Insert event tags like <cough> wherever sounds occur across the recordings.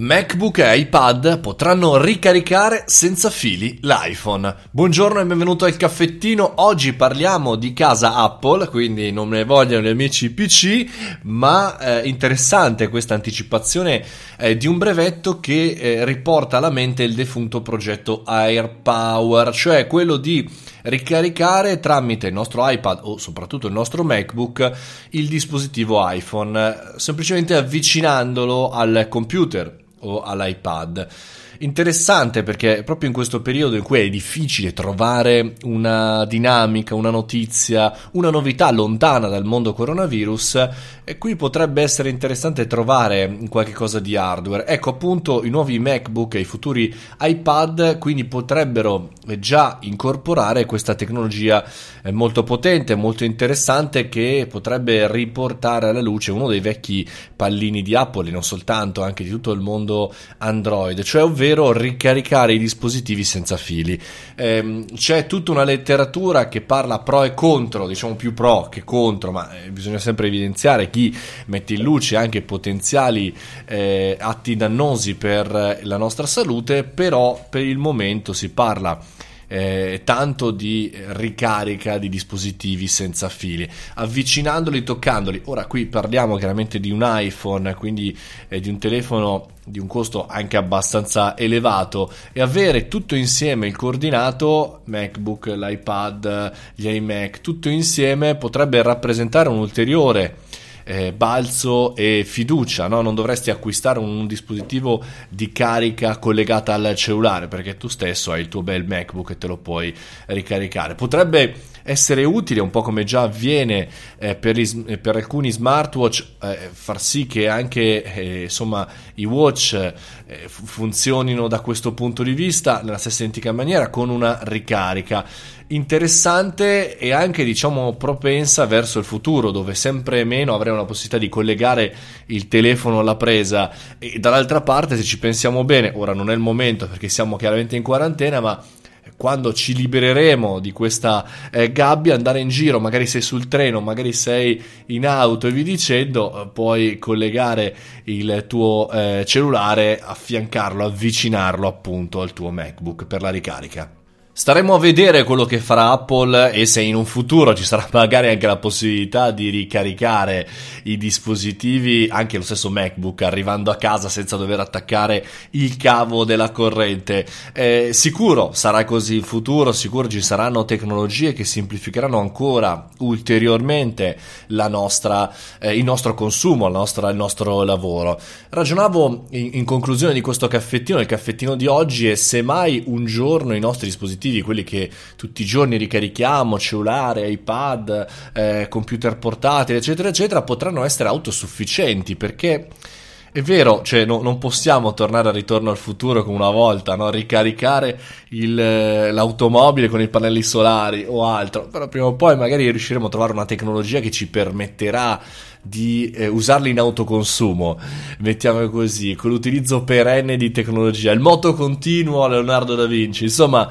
MacBook e iPad potranno ricaricare senza fili l'iPhone. Buongiorno e benvenuto al caffettino. Oggi parliamo di casa Apple, quindi non ne vogliono gli amici PC, ma eh, interessante questa anticipazione eh, di un brevetto che eh, riporta alla mente il defunto progetto AirPower, cioè quello di ricaricare tramite il nostro iPad o soprattutto il nostro MacBook il dispositivo iPhone, semplicemente avvicinandolo al computer o all'iPad. Interessante perché proprio in questo periodo in cui è difficile trovare una dinamica, una notizia, una novità lontana dal mondo coronavirus, qui potrebbe essere interessante trovare qualche cosa di hardware. Ecco appunto i nuovi MacBook e i futuri iPad quindi potrebbero già incorporare questa tecnologia eh, molto potente, molto interessante che potrebbe riportare alla luce uno dei vecchi pallini di Apple e non soltanto, anche di tutto il mondo Android, cioè ovvero ovvero ricaricare i dispositivi senza fili. Eh, c'è tutta una letteratura che parla pro e contro, diciamo più pro che contro, ma eh, bisogna sempre evidenziare chi mette in luce anche potenziali eh, atti dannosi per la nostra salute, però per il momento si parla eh, tanto di ricarica di dispositivi senza fili, avvicinandoli, toccandoli. Ora qui parliamo chiaramente di un iPhone, quindi eh, di un telefono di un costo anche abbastanza elevato e avere tutto insieme il coordinato MacBook, l'iPad, gli iMac, tutto insieme potrebbe rappresentare un ulteriore eh, balzo e fiducia, no? non dovresti acquistare un, dispositivo di carica collegata al cellulare perché tu stesso hai il tuo bel MacBook e te lo puoi ricaricare. Potrebbe essere utile, un po' come già avviene eh, per, i, per, alcuni smartwatch, eh, far sì che anche eh, insomma, i watch eh, funzionino da questo punto di vista nella stessa identica maniera con una ricarica interessante e anche diciamo propensa verso il futuro dove sempre meno avremo la possibilità di collegare il telefono alla presa. E dall'altra parte se ci pensiamo bene ora non è il momento perché siamo chiaramente in quarantena ma quando ci libereremo di questa eh, gabbia, andare in giro, magari sei sul treno, magari sei in auto e vi dicendo, eh, puoi collegare il tuo eh, cellulare, affiancarlo, avvicinarlo appunto al tuo MacBook per la ricarica. Staremo a vedere quello che farà Apple e se in un futuro ci sarà <laughs> magari anche la possibilità di ricaricare i dispositivi, anche lo stesso MacBook, arrivando a casa senza dover attaccare il cavo della corrente. Eh, sicuro sarà così in futuro, sicuro ci saranno tecnologie che semplificheranno ancora ulteriormente nostra, eh, il nostro consumo, nostra, il nostro lavoro. Ragionavo in, in conclusione di questo caffettino, il caffettino di oggi, e se mai un giorno i nostri dispositivi dispositivi, quelli che tutti i giorni ricarichiamo, cellulare, iPad, eh, computer portatili, eccetera, eccetera, potranno essere autosufficienti perché... È vero, cioè no, non possiamo tornare al ritorno al futuro come una volta, no? ricaricare il, l'automobile con i pannelli solari o altro, però prima o poi magari riusciremo a trovare una tecnologia che ci permetterà di eh, usarli in autoconsumo, mettiamo così, con l'utilizzo perenne di tecnologia, il moto continuo a Leonardo da Vinci, insomma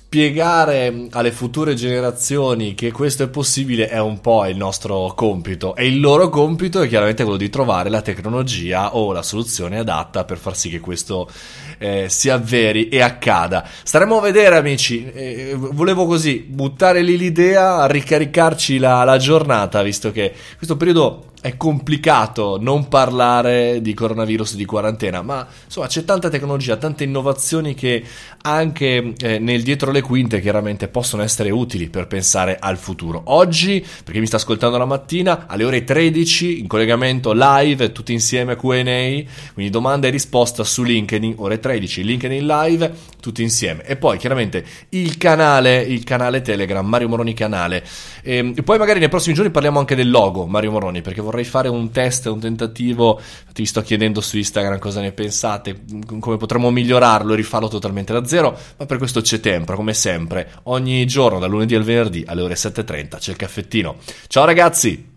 spiegare alle future generazioni che questo è possibile è un po' il nostro compito e il loro compito è chiaramente quello di trovare la tecnologia o la soluzione adatta per far sì che questo eh, si avveri e accada. Staremo a vedere amici, eh, volevo così buttare lì l'idea, ricaricarci la, la giornata visto che questo periodo è complicato non parlare di coronavirus di quarantena, ma insomma c'è tanta tecnologia, tante innovazioni che anche eh, nel dietro le quinte chiaramente possono essere utili per pensare al futuro. Oggi, perché mi sta ascoltando la mattina, alle ore 13 in collegamento live, tutti insieme QA, quindi domanda e risposta su LinkedIn, ore 13, LinkedIn live, tutti insieme. E poi chiaramente il canale, il canale Telegram, Mario Moroni canale. Ehm, e poi magari nei prossimi giorni parliamo anche del logo Mario Moroni, perché vorrei fare un test, un tentativo. Ti sto chiedendo su Instagram cosa ne pensate, come potremmo migliorarlo e rifarlo totalmente da zero. Ma per questo c'è tempo, come sempre. Ogni giorno, dal lunedì al venerdì alle ore 7.30 c'è il caffettino. Ciao ragazzi!